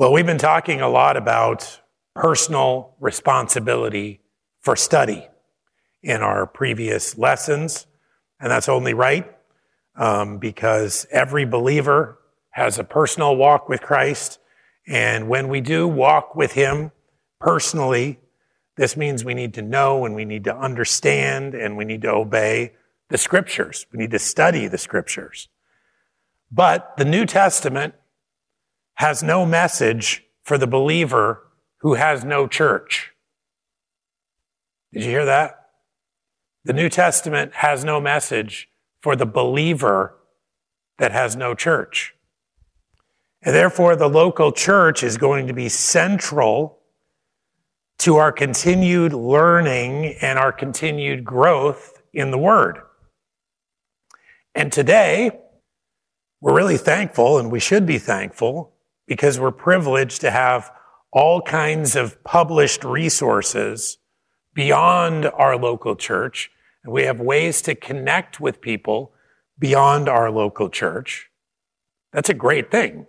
Well, we've been talking a lot about personal responsibility for study in our previous lessons, and that's only right um, because every believer has a personal walk with Christ, and when we do walk with Him personally, this means we need to know and we need to understand and we need to obey the scriptures. We need to study the scriptures. But the New Testament has no message for the believer who has no church. Did you hear that? The New Testament has no message for the believer that has no church. And therefore, the local church is going to be central to our continued learning and our continued growth in the Word. And today, we're really thankful, and we should be thankful, because we're privileged to have all kinds of published resources beyond our local church. And we have ways to connect with people beyond our local church. That's a great thing.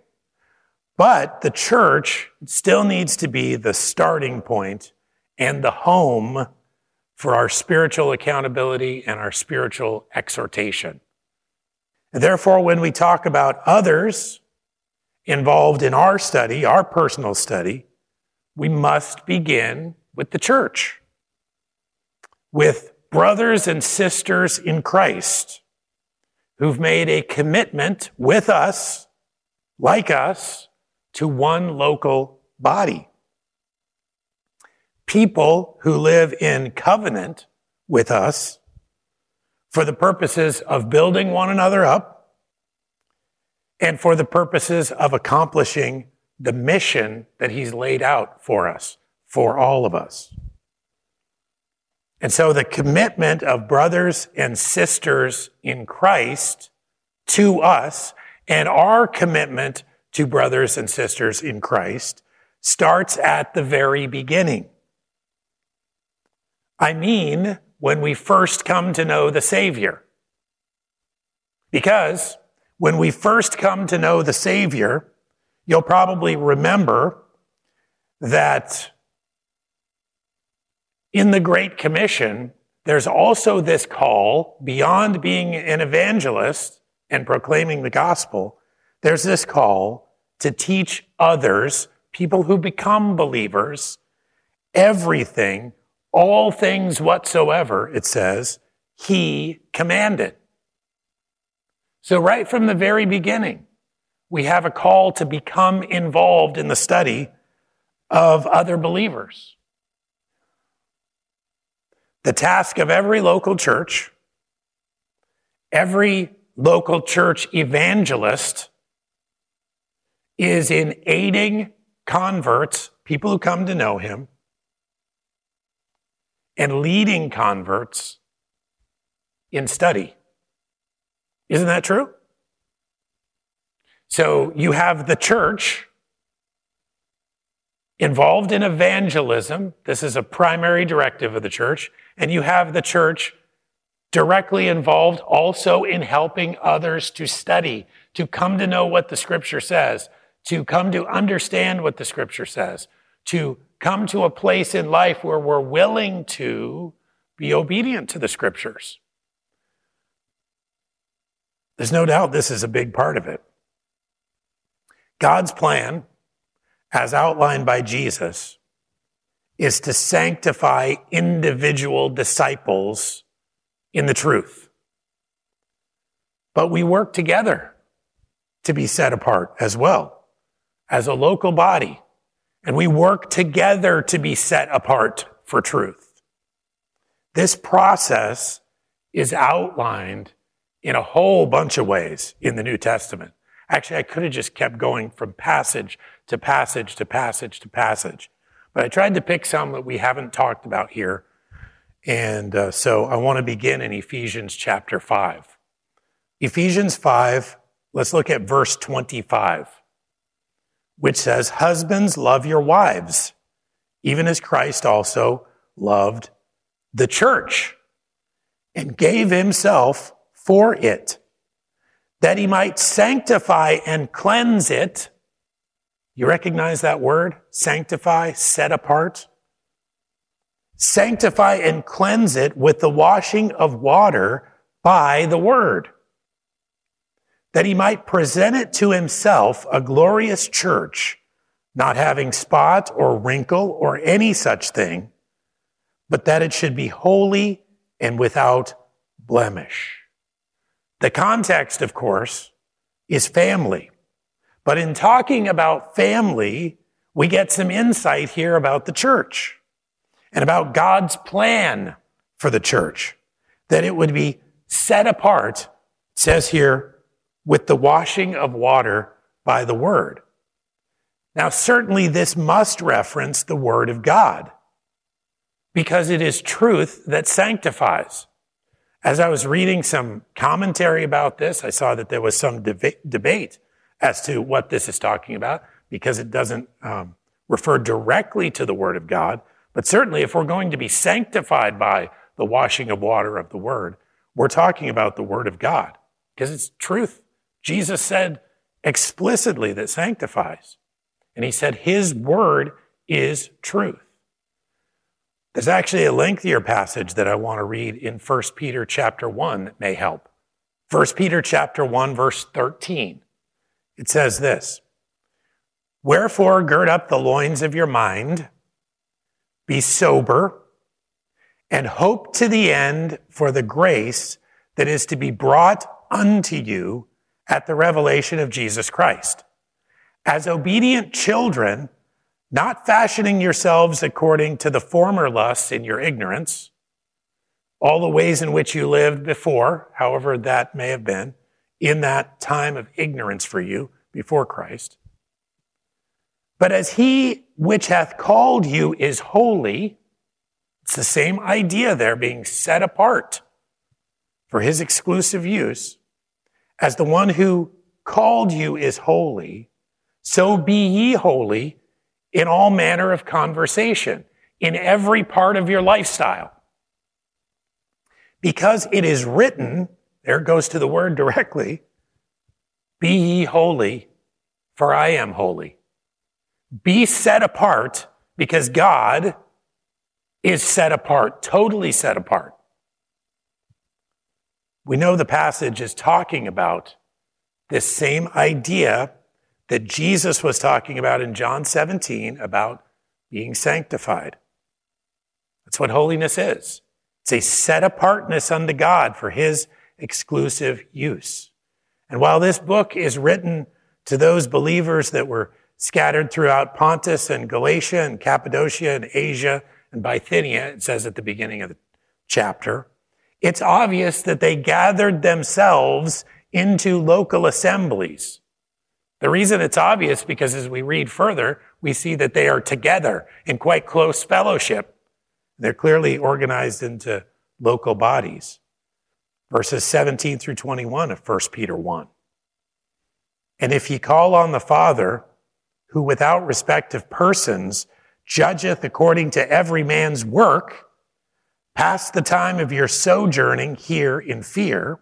But the church still needs to be the starting point and the home for our spiritual accountability and our spiritual exhortation. And therefore, when we talk about others involved in our study, our personal study, we must begin with the church, with brothers and sisters in Christ who've made a commitment with us, like us, to one local body. People who live in covenant with us for the purposes of building one another up and for the purposes of accomplishing the mission that he's laid out for us, for all of us. And so the commitment of brothers and sisters in Christ to us and our commitment to brothers and sisters in Christ starts at the very beginning. I mean, when we first come to know the Savior. Because when we first come to know the Savior, you'll probably remember that in the Great Commission, there's also this call beyond being an evangelist and proclaiming the gospel there's this call to teach others, people who become believers, everything, all things whatsoever, it says, he commanded. So right from the very beginning, we have a call to become involved in the study of other believers. The task of every local church, every local church evangelist is in aiding converts, people who come to know him, and leading converts in study. Isn't that true? So you have the church involved in evangelism. This is a primary directive of the church. And you have the church directly involved also in helping others to study, to come to know what the scripture says, to come to understand what the scripture says, to come to a place in life where we're willing to be obedient to the scriptures. There's no doubt this is a big part of it. God's plan, as outlined by Jesus, is to sanctify individual disciples in the truth. But we work together to be set apart as well as a local body, and we work together to be set apart for truth. This process is outlined in a whole bunch of ways in the New Testament. Actually, I could have just kept going from passage to passage to passage to passage, but I tried to pick some that we haven't talked about here. And uh, so I want to begin in Ephesians chapter 5. Ephesians 5, let's look at verse 25 which says, Husbands, love your wives, even as Christ also loved the church and gave himself for it, that he might sanctify and cleanse it You recognize that word? Sanctify, set apart. Sanctify and cleanse it with the washing of water by the word, that he might present it to himself a glorious church, not having spot or wrinkle or any such thing, but that it should be holy and without blemish. The context, of course, is family. But in talking about family, we get some insight here about the church and about God's plan for the church, that it would be set apart, says here, with the washing of water by the word. Now, certainly this must reference the word of God because it is truth that sanctifies. As I was reading some commentary about this, I saw that there was some debate as to what this is talking about because it doesn't um, refer directly to the Word of God. But certainly, if we're going to be sanctified by the washing of water of the Word, we're talking about the Word of God because it's truth. Jesus said explicitly that sanctifies. And he said his Word is truth. There's actually a lengthier passage that I want to read in 1 Peter chapter 1 that may help. 1 Peter chapter 1 verse 13. It says this Wherefore, gird up the loins of your mind, be sober, and hope to the end for the grace that is to be brought unto you at the revelation of Jesus Christ. As obedient children, not fashioning yourselves according to the former lusts in your ignorance, all the ways in which you lived before, however that may have been, in that time of ignorance for you before Christ. But as he which hath called you is holy, it's the same idea there being set apart for his exclusive use. As the one who called you is holy, so be ye holy in all manner of conversation, in every part of your lifestyle. Because it is written, there goes to the word directly, be ye holy, for I am holy. Be set apart because God is set apart, totally set apart. We know the passage is talking about this same idea that Jesus was talking about in John 17 about being sanctified. That's what holiness is. It's a set apartness unto God for his exclusive use. And while this book is written to those believers that were scattered throughout Pontus and Galatia and Cappadocia and Asia and Bithynia, it says at the beginning of the chapter, it's obvious that they gathered themselves into local assemblies. The reason it's obvious because as we read further, we see that they are together in quite close fellowship. They're clearly organized into local bodies. Verses 17 through 21 of 1 Peter 1. And if ye call on the Father, who without respect of persons judgeth according to every man's work, pass the time of your sojourning here in fear.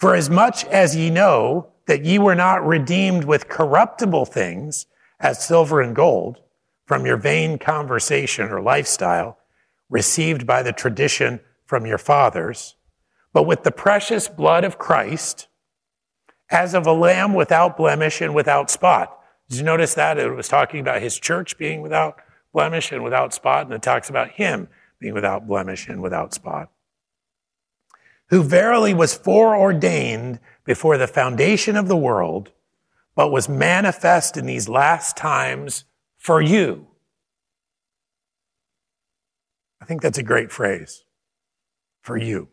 For as much as ye know that ye were not redeemed with corruptible things, as silver and gold, from your vain conversation or lifestyle, received by the tradition from your fathers, but with the precious blood of Christ, as of a lamb without blemish and without spot. Did you notice that? It was talking about his church being without blemish and without spot, and it talks about him being without blemish and without spot. Who verily was foreordained before the foundation of the world, but was manifest in these last times for you. I think that's a great phrase. For you.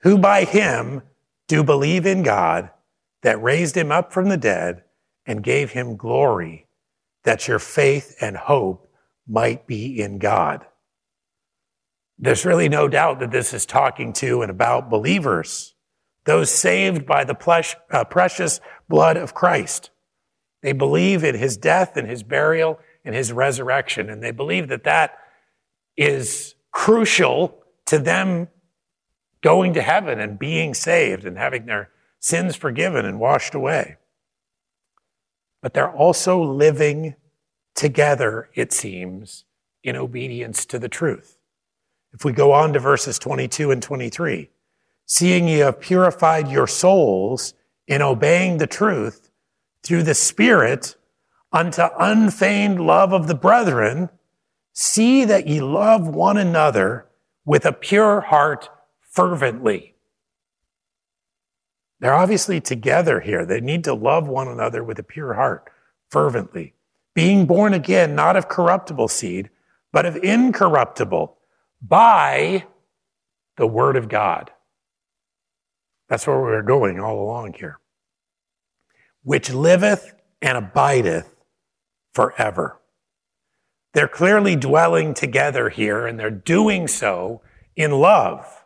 Who by him do believe in God that raised him up from the dead and gave him glory, that your faith and hope might be in God. There's really no doubt that this is talking to and about believers those saved by the uh, precious blood of Christ. They believe in his death and his burial and his resurrection, and they believe that that is crucial to them going to heaven and being saved and having their sins forgiven and washed away. but they're also living together, it seems, in obedience to the truth. If we go on to verses 22 and 23, seeing ye have purified your souls in obeying the truth through the Spirit unto unfeigned love of the brethren, see that ye love one another with a pure heart fervently. They're obviously together here. They need to love one another with a pure heart fervently. Being born again, not of corruptible seed, but of incorruptible by the word of God. That's where we're going all along here. Which liveth and abideth forever. They're clearly dwelling together here, and they're doing so in love,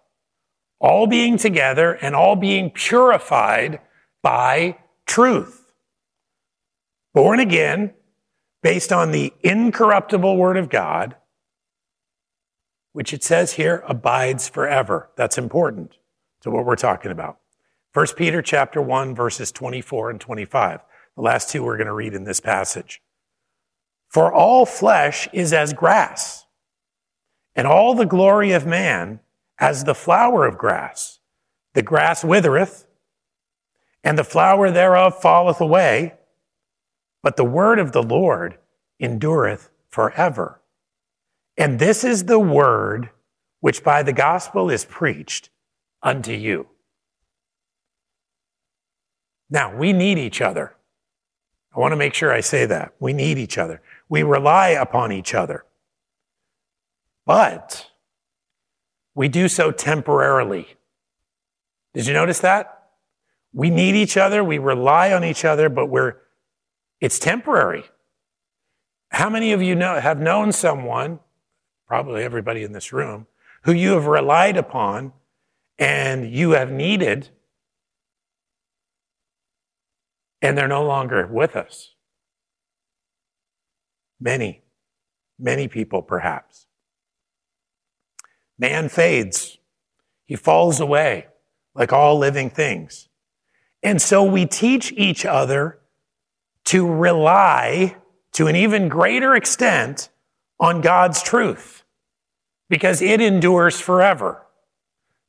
all being together and all being purified by truth. Born again, based on the incorruptible Word of God, which it says here abides forever. That's important to what we're talking about. 1 Peter chapter 1 verses 24 and 25. The last two we're going to read in this passage. For all flesh is as grass, and all the glory of man as the flower of grass. The grass withereth, and the flower thereof falleth away, but the word of the Lord endureth forever. And this is the word which by the gospel is preached unto you. Now, we need each other. I want to make sure I say that. We need each other. We rely upon each other. But we do so temporarily. Did you notice that? We need each other, we rely on each other, but we're it's temporary. How many of you know have known someone, probably everybody in this room, who you have relied upon and you have needed and they're no longer with us? Many, many people perhaps. Man fades. He falls away like all living things. And so we teach each other to rely to an even greater extent on God's truth because it endures forever.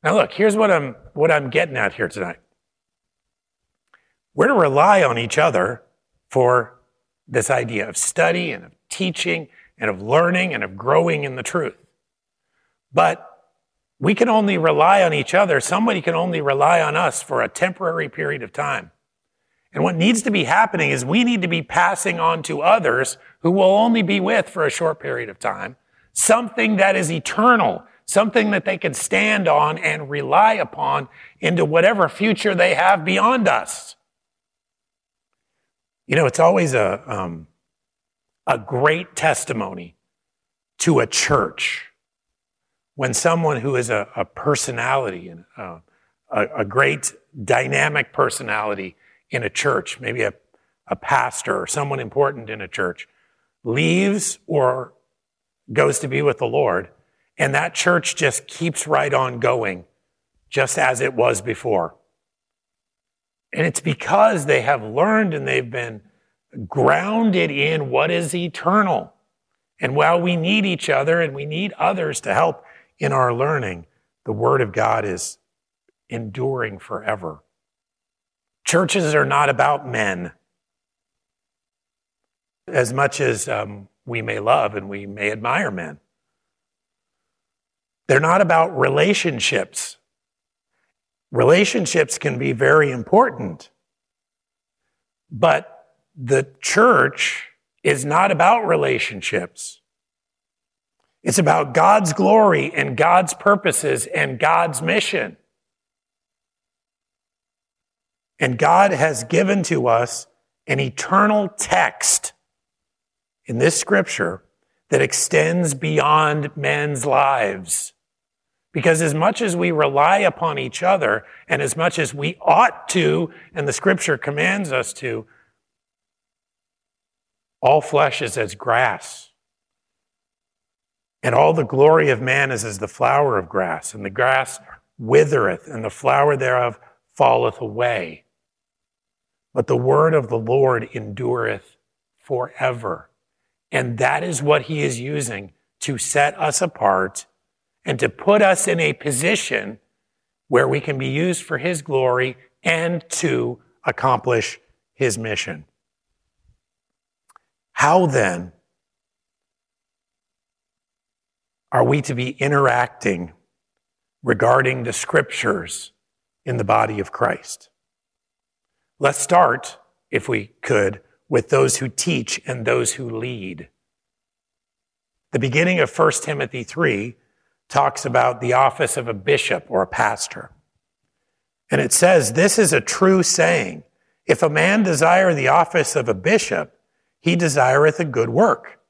Now look, here's what I'm, what I'm getting at here tonight. We're to rely on each other for this idea of study and of teaching and of learning and of growing in the truth. But we can only rely on each other. Somebody can only rely on us for a temporary period of time. And what needs to be happening is we need to be passing on to others who will only be with for a short period of time something that is eternal, something that they can stand on and rely upon into whatever future they have beyond us. You know, it's always a, um, a great testimony to a church when someone who is a, a personality and uh, a, a, great dynamic personality in a church, maybe a, a pastor or someone important in a church, leaves or goes to be with the Lord, and that church just keeps right on going, just as it was before. And it's because they have learned and they've been grounded in what is eternal. And while we need each other and we need others to help in our learning, the Word of God is enduring forever. Churches are not about men. As much as um, we may love and we may admire men, they're not about relationships. Relationships can be very important, but the church is not about relationships. It's about God's glory and God's purposes and God's mission. And God has given to us an eternal text in this scripture that extends beyond men's lives. Because as much as we rely upon each other and as much as we ought to, and the scripture commands us to, all flesh is as grass. And all the glory of man is as the flower of grass, and the grass withereth, and the flower thereof falleth away. But the word of the Lord endureth forever. And that is what he is using to set us apart and to put us in a position where we can be used for his glory and to accomplish his mission. How then are we to be interacting regarding the scriptures in the body of Christ? Let's start, if we could, with those who teach and those who lead. The beginning of 1 Timothy 3 talks about the office of a bishop or a pastor. And it says, This is a true saying. If a man desire the office of a bishop, he desireth a good work.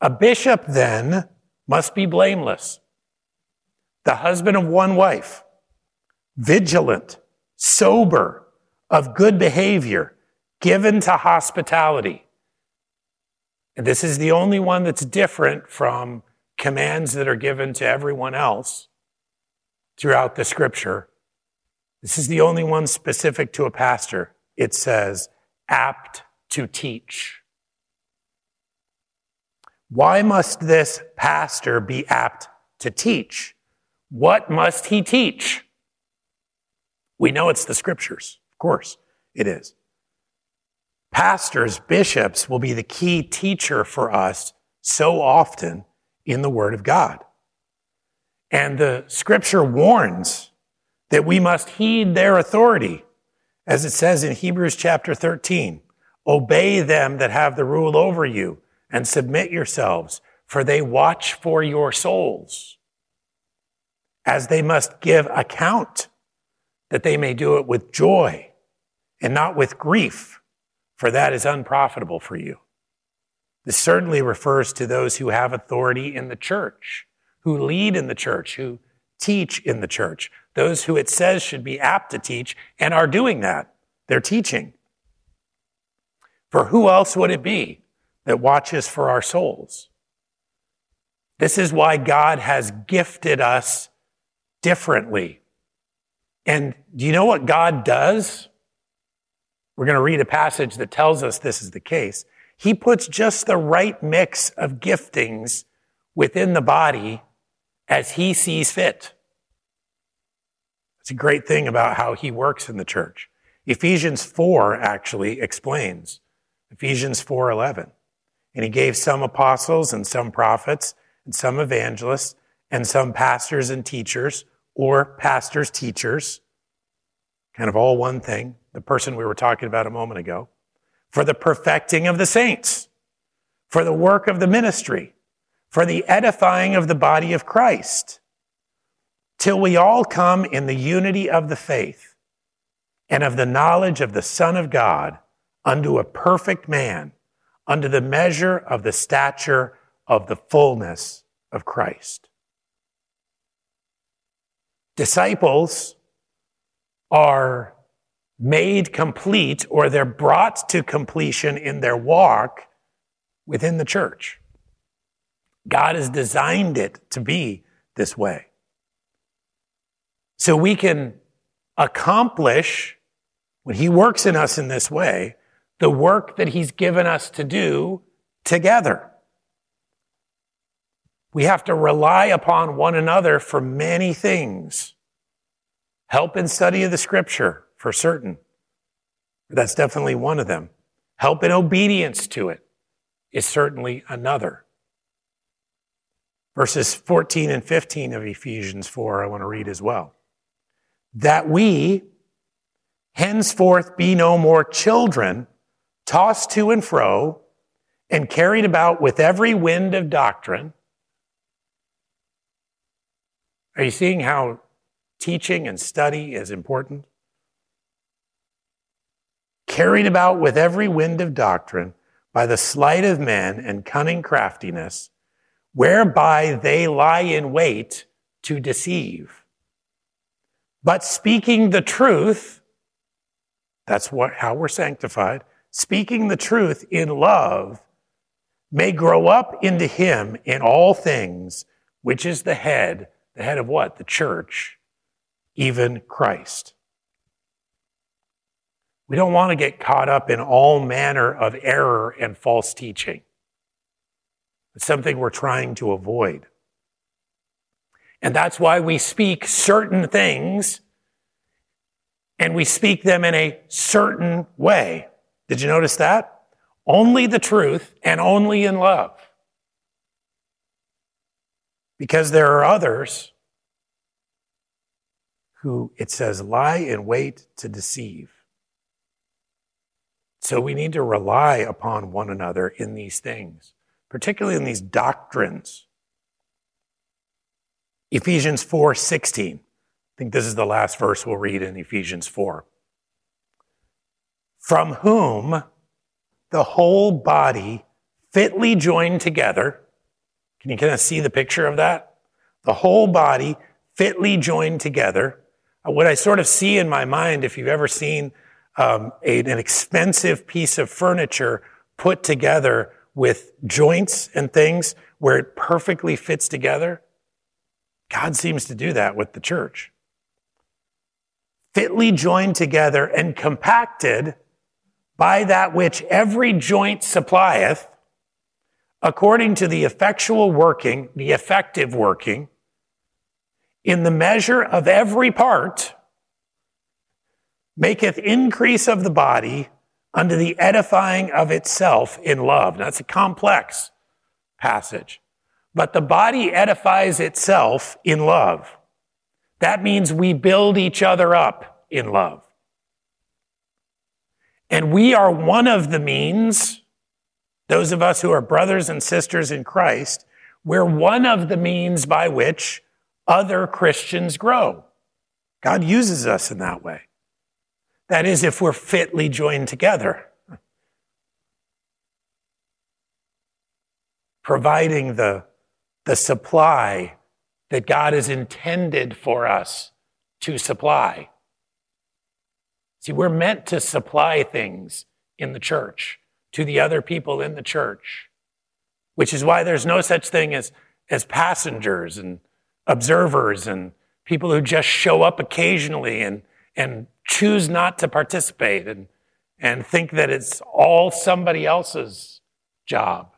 A bishop then must be blameless, the husband of one wife, vigilant, sober, of good behavior, given to hospitality. And this is the only one that's different from commands that are given to everyone else throughout the scripture. This is the only one specific to a pastor. It says, apt to teach. Why must this pastor be apt to teach? What must he teach? We know it's the scriptures. Course, it is. Pastors, bishops will be the key teacher for us so often in the Word of God. And the scripture warns that we must heed their authority, as it says in Hebrews chapter 13 Obey them that have the rule over you and submit yourselves, for they watch for your souls, as they must give account, that they may do it with joy and not with grief, for that is unprofitable for you. This certainly refers to those who have authority in the church, who lead in the church, who teach in the church, those who it says should be apt to teach and are doing that. They're teaching. For who else would it be that watches for our souls. This is why God has gifted us differently. And do you know what God does? We're going to read a passage that tells us this is the case. He puts just the right mix of giftings within the body as he sees fit. It's a great thing about how he works in the church. Ephesians 4 actually explains. Ephesians 4:11. And he gave some apostles and some prophets and some evangelists and some pastors and teachers or pastors, teachers, kind of all one thing, the person we were talking about a moment ago, for the perfecting of the saints, for the work of the ministry, for the edifying of the body of Christ, till we all come in the unity of the faith and of the knowledge of the Son of God unto a perfect man unto the measure of the stature of the fullness of Christ. Disciples are made complete or they're brought to completion in their walk within the church. God has designed it to be this way. So we can accomplish when He works in us in this way, the work that He's given us to do together. We have to rely upon one another for many things. Help in study of the scripture, for certain. That's definitely one of them. Help in obedience to it is certainly another. Verses 14 and 15 of Ephesians 4, I want to read as well. That we henceforth be no more children tossed to and fro, and carried about with every wind of doctrine. Are you seeing how teaching and study is important? Carried about with every wind of doctrine by the sleight of men and cunning craftiness, whereby they lie in wait to deceive. But speaking the truth, that's what, how we're sanctified speaking the truth in love, may grow up into him in all things, which is the head, the head of what? The church, even Christ. We don't want to get caught up in all manner of error and false teaching. It's something we're trying to avoid. And that's why we speak certain things and we speak them in a certain way. Did you notice that? Only the truth and only in love. Because there are others who, it says, lie in wait to deceive. So we need to rely upon one another in these things, particularly in these doctrines. Ephesians 4 16. I think this is the last verse we'll read in Ephesians 4. From whom the whole body fitly joined together. Can you kind of see the picture of that? The whole body fitly joined together what I sort of see in my mind, if you've ever seen um, a, an expensive piece of furniture put together with joints and things where it perfectly fits together, God seems to do that with the church. Fitly joined together and compacted by that which every joint supplieth, according to the effectual working, the effective working in the measure of every part maketh increase of the body unto the edifying of itself in love. Now, that's a complex passage, but the body edifies itself in love. That means we build each other up in love. And we are one of the means, those of us who are brothers and sisters in Christ, we're one of the means by which other Christians grow. God uses us in that way. That is, if we're fitly joined together, providing the, the supply that God has intended for us to supply. See, we're meant to supply things in the church to the other people in the church, which is why there's no such thing as, as passengers and observers and people who just show up occasionally and, and choose not to participate and, and think that it's all somebody else's job.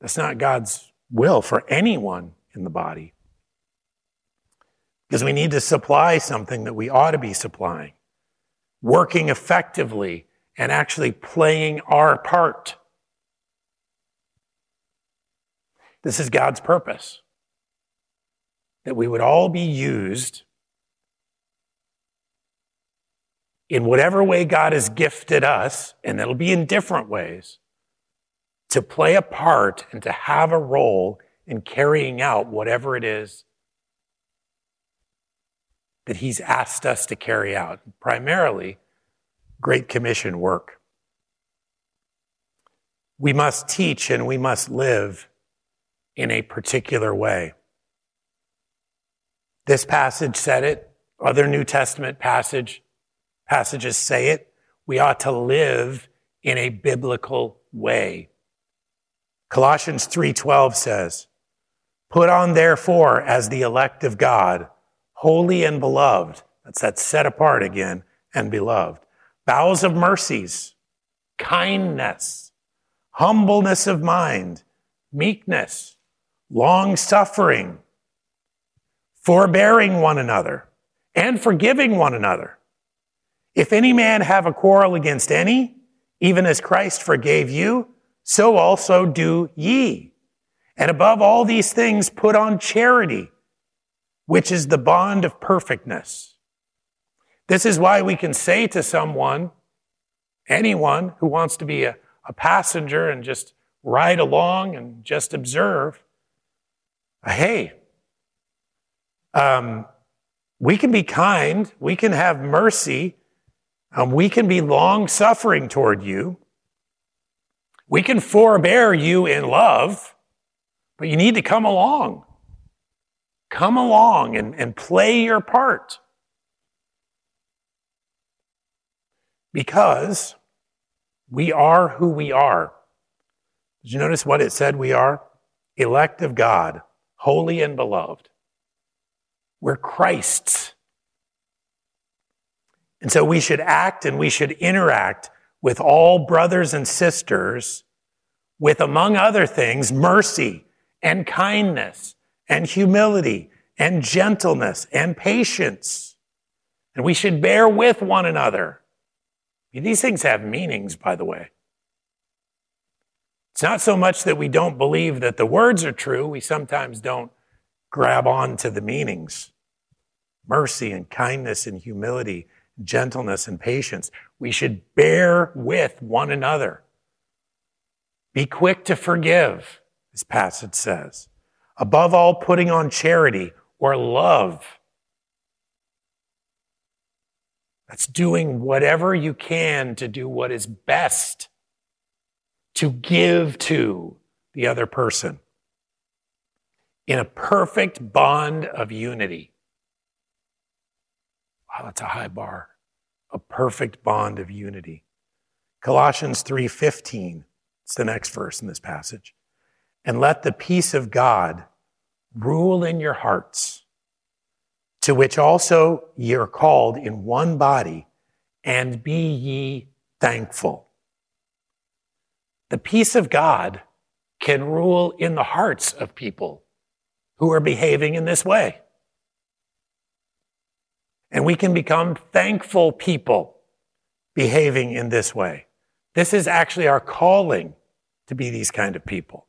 That's not God's will for anyone in the body. Because we need to supply something that we ought to be supplying, working effectively and actually playing our part. This is God's purpose that we would all be used in whatever way God has gifted us, and it'll be in different ways, to play a part and to have a role in carrying out whatever it is that He's asked us to carry out, primarily Great Commission work. We must teach and we must live in a particular way. This passage said it. Other New Testament passage, passages say it. We ought to live in a biblical way. Colossians 3:12 says, "Put on therefore as the elect of God, holy and beloved." That's that set apart again and beloved. Bowels of mercies, kindness, humbleness of mind, meekness, long suffering, forbearing one another, and forgiving one another. If any man have a quarrel against any, even as Christ forgave you, so also do ye. And above all these things, put on charity, which is the bond of perfectness. This is why we can say to someone, anyone who wants to be a, a passenger and just ride along and just observe, hey, um, we can be kind, we can have mercy, um, we can be long suffering toward you, we can forbear you in love, but you need to come along. Come along and, and play your part. Because we are who we are. Did you notice what it said we are? Elect of God, holy and beloved. We're Christ's. And so we should act and we should interact with all brothers and sisters with, among other things, mercy and kindness and humility and gentleness and patience. And we should bear with one another. I mean, these things have meanings, by the way. It's not so much that we don't believe that the words are true, we sometimes don't grab on to the meanings. Mercy and kindness and humility, gentleness and patience. We should bear with one another. Be quick to forgive, this passage says. Above all, putting on charity or love. That's doing whatever you can to do what is best to give to the other person in a perfect bond of unity. Wow, that's a high bar. A perfect bond of unity. Colossians 3:15. It's the next verse in this passage. And let the peace of God rule in your hearts, to which also ye are called in one body, and be ye thankful. The peace of God can rule in the hearts of people who are behaving in this way. And we can become thankful people behaving in this way. This is actually our calling to be these kind of people.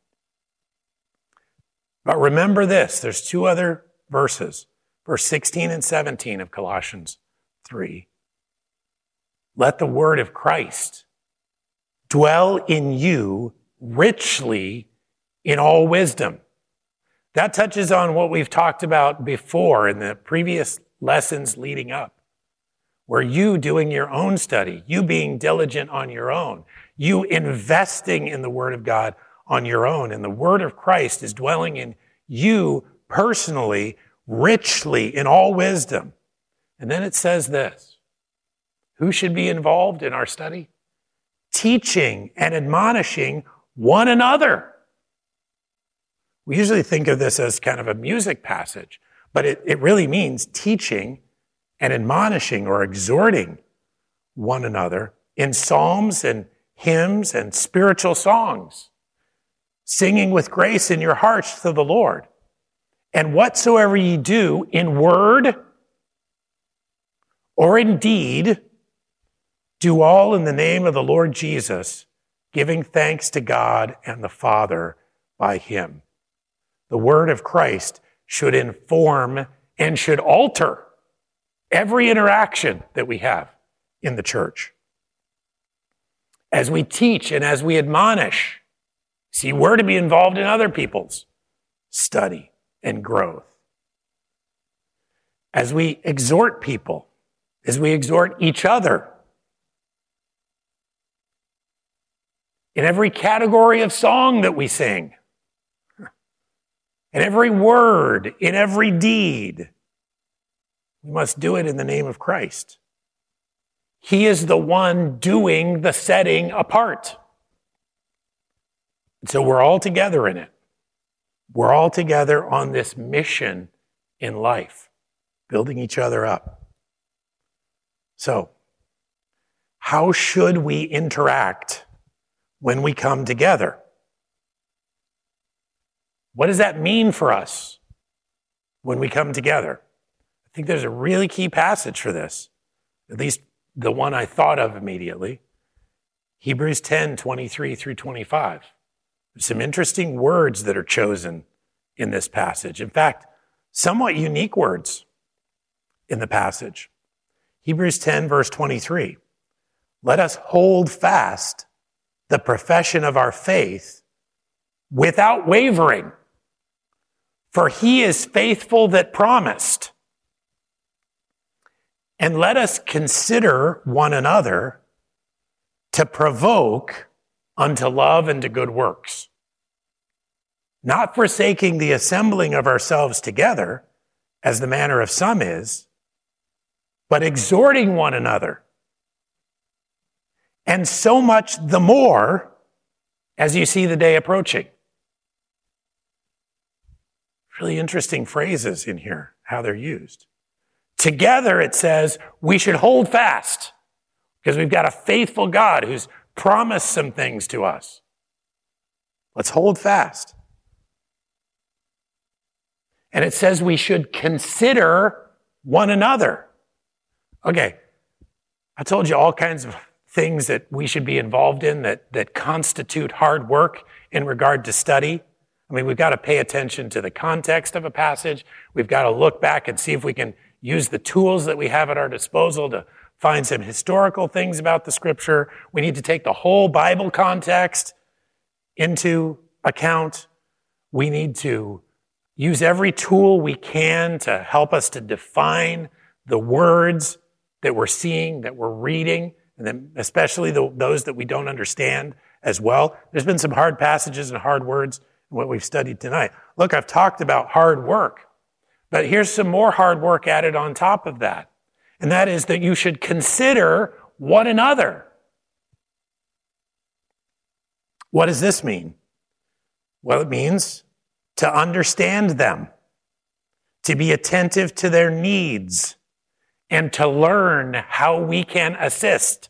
But remember this there's two other verses, verse 16 and 17 of Colossians 3. Let the word of Christ dwell in you richly in all wisdom. That touches on what we've talked about before in the previous lessons leading up, where you doing your own study, you being diligent on your own, you investing in the Word of God on your own, and the Word of Christ is dwelling in you personally, richly in all wisdom. And then it says this Who should be involved in our study? teaching and admonishing one another. We usually think of this as kind of a music passage, but it, it really means teaching and admonishing or exhorting one another in psalms and hymns and spiritual songs, singing with grace in your hearts to the Lord. And whatsoever ye do in word or in deed, do all in the name of the Lord Jesus, giving thanks to God and the Father by him. The word of Christ should inform and should alter every interaction that we have in the church. As we teach and as we admonish, see, we're to be involved in other people's study and growth. As we exhort people, as we exhort each other in every category of song that we sing, in every word, in every deed. We must do it in the name of Christ. He is the one doing the setting apart. So we're all together in it. We're all together on this mission in life, building each other up. So, how should we interact when we come together. What does that mean for us when we come together? I think there's a really key passage for this, at least the one I thought of immediately. Hebrews 10 23 through 25. There's some interesting words that are chosen in this passage. In fact, somewhat unique words in the passage. Hebrews 10, verse 23. Let us hold fast the profession of our faith without wavering. For he is faithful that promised. And let us consider one another to provoke unto love and to good works, not forsaking the assembling of ourselves together, as the manner of some is, but exhorting one another and so much the more as you see the day approaching. Really interesting phrases in here, how they're used. Together, it says, we should hold fast because we've got a faithful God who's promised some things to us. Let's hold fast. And it says we should consider one another. Okay, I told you all kinds of things that we should be involved in that, that constitute hard work in regard to study. I mean, we've got to pay attention to the context of a passage. We've got to look back and see if we can use the tools that we have at our disposal to find some historical things about the scripture. We need to take the whole Bible context into account. We need to use every tool we can to help us to define the words that we're seeing, that we're reading, and then especially the, those that we don't understand as well. There's been some hard passages and hard words what we've studied tonight. Look, I've talked about hard work, but here's some more hard work added on top of that. And that is that you should consider one another. What does this mean? Well, it means to understand them, to be attentive to their needs, and to learn how we can assist.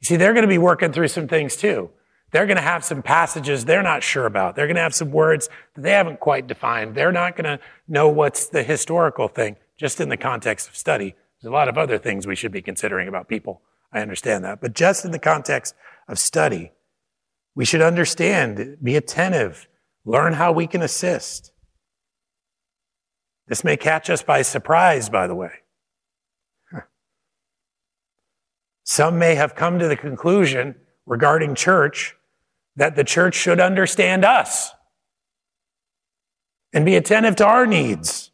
You see, they're going to be working through some things too. They're going to have some passages they're not sure about. They're going to have some words that they haven't quite defined. They're not going to know what's the historical thing, just in the context of study. There's a lot of other things we should be considering about people. I understand that. But just in the context of study, we should understand, be attentive, learn how we can assist. This may catch us by surprise, by the way. Some may have come to the conclusion regarding church that the church should understand us and be attentive to our needs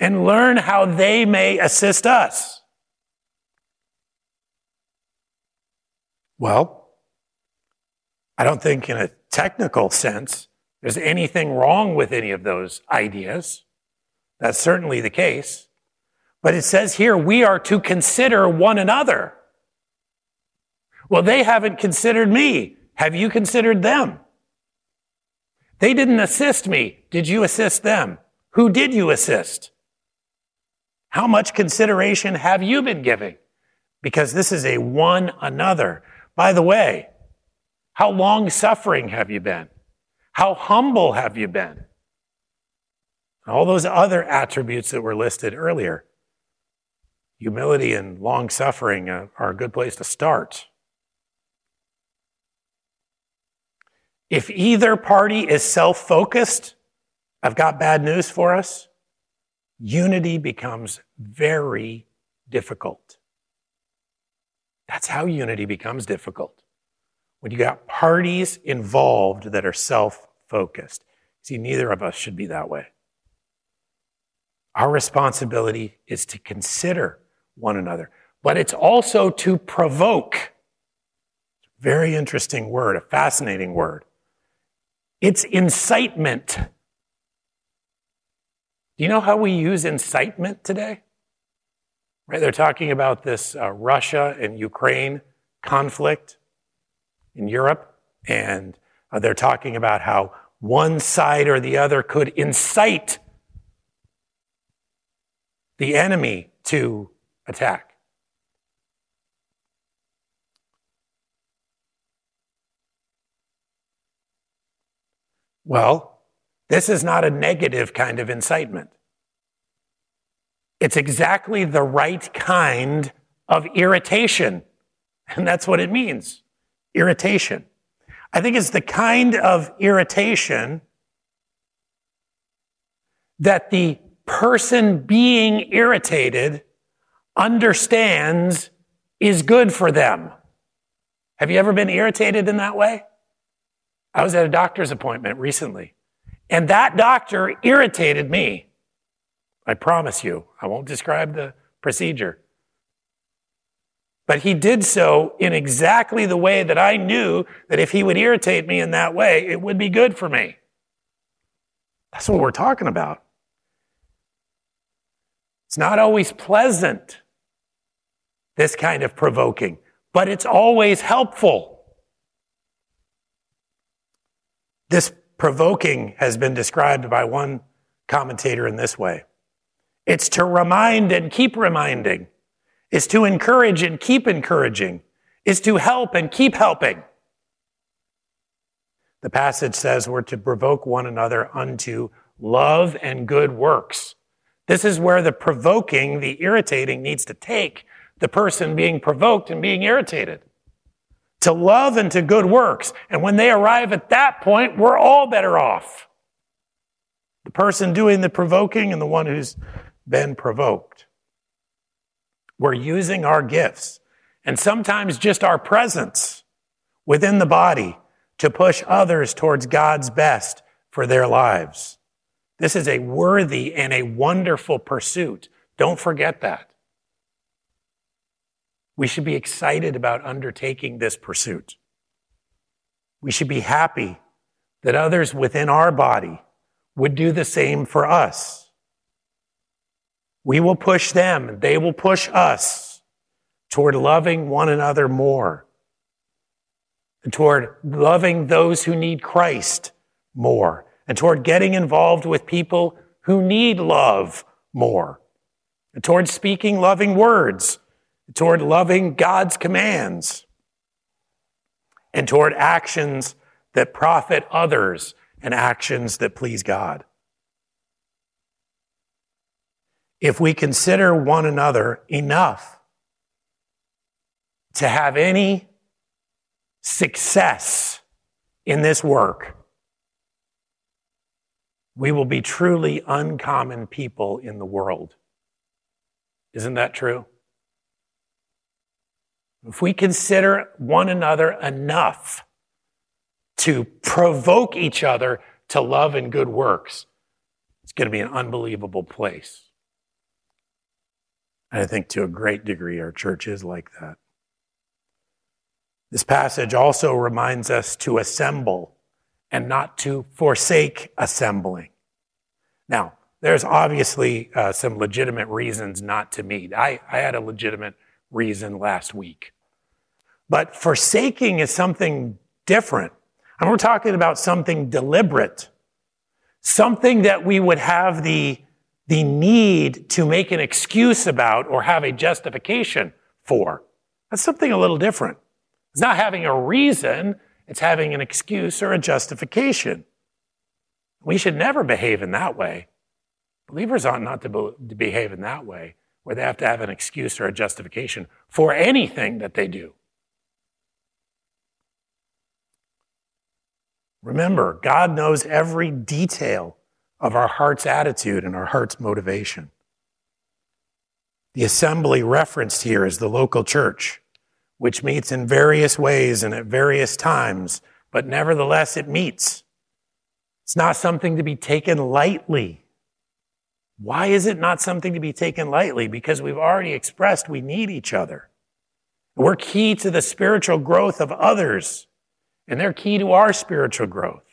and learn how they may assist us. Well, I don't think in a technical sense there's anything wrong with any of those ideas. That's certainly the case. But it says here we are to consider one another. Well, they haven't considered me. Have you considered them? They didn't assist me. Did you assist them? Who did you assist? How much consideration have you been giving? Because this is a one another. By the way, how long suffering have you been? How humble have you been? All those other attributes that were listed earlier. Humility and long suffering are a good place to start. If either party is self focused, I've got bad news for us. Unity becomes very difficult. That's how unity becomes difficult. When you got parties involved that are self focused. See, neither of us should be that way. Our responsibility is to consider one another, but it's also to provoke. Very interesting word, a fascinating word. It's incitement. Do you know how we use incitement today? Right, they're talking about this uh, Russia and Ukraine conflict in Europe, and uh, they're talking about how one side or the other could incite the enemy to attack. Well, this is not a negative kind of incitement. It's exactly the right kind of irritation. And that's what it means irritation. I think it's the kind of irritation that the person being irritated understands is good for them. Have you ever been irritated in that way? I was at a doctor's appointment recently, and that doctor irritated me. I promise you, I won't describe the procedure. But he did so in exactly the way that I knew that if he would irritate me in that way, it would be good for me. That's what we're talking about. It's not always pleasant, this kind of provoking, but it's always helpful. This provoking has been described by one commentator in this way It's to remind and keep reminding. It's to encourage and keep encouraging. It's to help and keep helping. The passage says we're to provoke one another unto love and good works. This is where the provoking, the irritating needs to take the person being provoked and being irritated. To love and to good works. And when they arrive at that point, we're all better off. The person doing the provoking and the one who's been provoked. We're using our gifts and sometimes just our presence within the body to push others towards God's best for their lives. This is a worthy and a wonderful pursuit. Don't forget that. We should be excited about undertaking this pursuit. We should be happy that others within our body would do the same for us. We will push them and they will push us toward loving one another more and toward loving those who need Christ more and toward getting involved with people who need love more and toward speaking loving words, toward loving God's commands and toward actions that profit others and actions that please God. if we consider one another enough to have any success in this work, we will be truly uncommon people in the world. Isn't that true? If we consider one another enough to provoke each other to love and good works, it's going to be an unbelievable place. And I think to a great degree, our church is like that. This passage also reminds us to assemble and not to forsake assembling. Now, there's obviously uh, some legitimate reasons not to meet. I, I had a legitimate reason last week. But forsaking is something different. And we're talking about something deliberate, something that we would have the the need to make an excuse about or have a justification for. That's something a little different. It's not having a reason, it's having an excuse or a justification. We should never behave in that way. Believers ought not to, be, to behave in that way, where they have to have an excuse or a justification for anything that they do. Remember, God knows every detail of our heart's attitude and our heart's motivation. The assembly referenced here is the local church, which meets in various ways and at various times, but nevertheless it meets. It's not something to be taken lightly. Why is it not something to be taken lightly? Because we've already expressed we need each other. We're key to the spiritual growth of others, and they're key to our spiritual growth.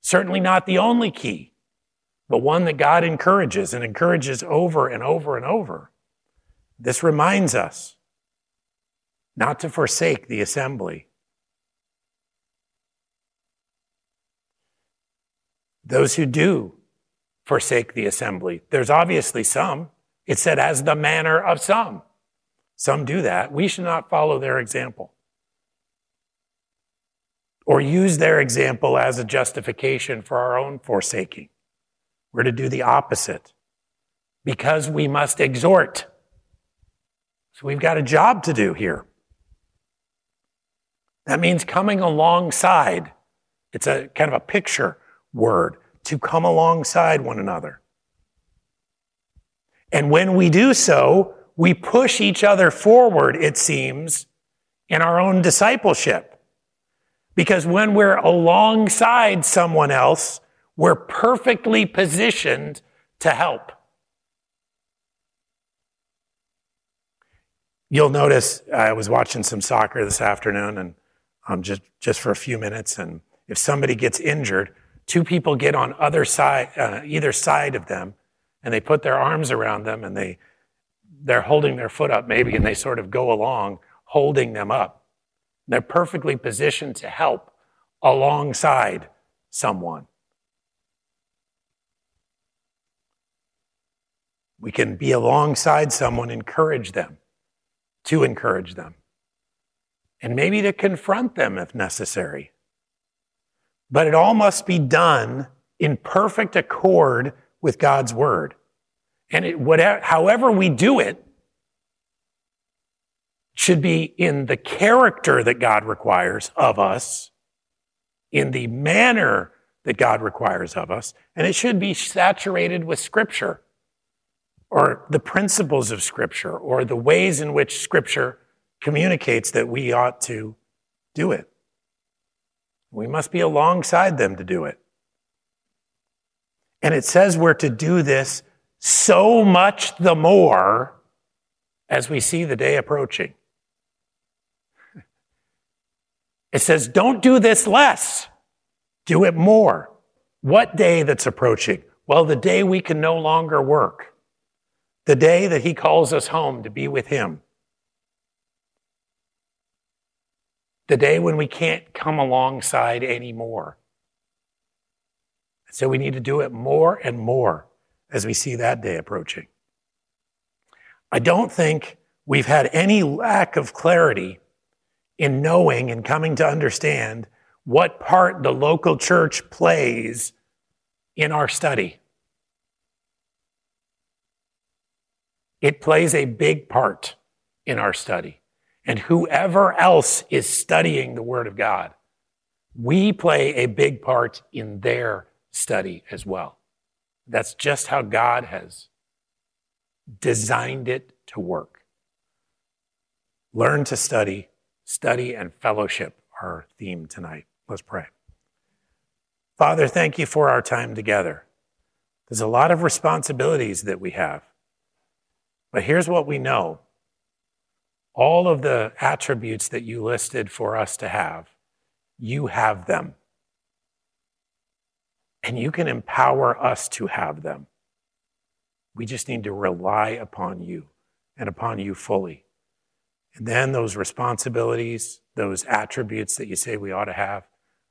Certainly not the only key but one that God encourages and encourages over and over and over. This reminds us not to forsake the assembly. Those who do forsake the assembly, there's obviously some. It said, as the manner of some. Some do that. We should not follow their example or use their example as a justification for our own forsaking. We're to do the opposite because we must exhort. So we've got a job to do here. That means coming alongside. It's a kind of a picture word to come alongside one another. And when we do so, we push each other forward, it seems, in our own discipleship. Because when we're alongside someone else, we're perfectly positioned to help. You'll notice I was watching some soccer this afternoon and um, just, just for a few minutes. And if somebody gets injured, two people get on other side, uh, either side of them, and they put their arms around them and they, they're holding their foot up maybe, and they sort of go along holding them up. They're perfectly positioned to help alongside someone. We can be alongside someone, encourage them, to encourage them, and maybe to confront them if necessary. But it all must be done in perfect accord with God's word. And it, whatever, however we do it should be in the character that God requires of us, in the manner that God requires of us, and it should be saturated with Scripture or the principles of Scripture or the ways in which Scripture communicates that we ought to do it. We must be alongside them to do it. And it says we're to do this so much the more as we see the day approaching. It says, don't do this less, do it more. What day that's approaching? Well, the day we can no longer work, the day that He calls us home to be with Him. The day when we can't come alongside anymore. So we need to do it more and more as we see that day approaching. I don't think we've had any lack of clarity in knowing and coming to understand what part the local church plays in our study. It plays a big part in our study and whoever else is studying the Word of God, we play a big part in their study as well. That's just how God has designed it to work. Learn to study, study and fellowship are our theme tonight. Let's pray. Father, thank you for our time together. There's a lot of responsibilities that we have. But here's what we know all of the attributes that you listed for us to have, you have them. And you can empower us to have them. We just need to rely upon you and upon you fully. And then those responsibilities, those attributes that you say we ought to have,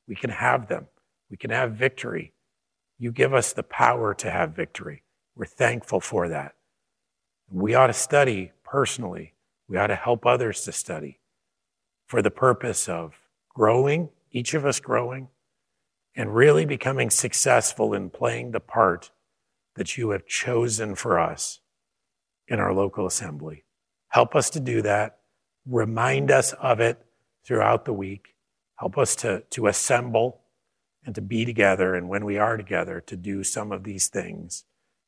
we can have them. We can have victory. You give us the power to have victory. We're thankful for that. We ought to study personally we ought to help others to study for the purpose of growing, each of us growing, and really becoming successful in playing the part that you have chosen for us in our local assembly. Help us to do that. Remind us of it throughout the week. Help us to, to assemble and to be together, and when we are together, to do some of these things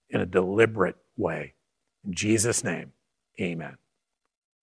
in a deliberate way. In Jesus' name, amen.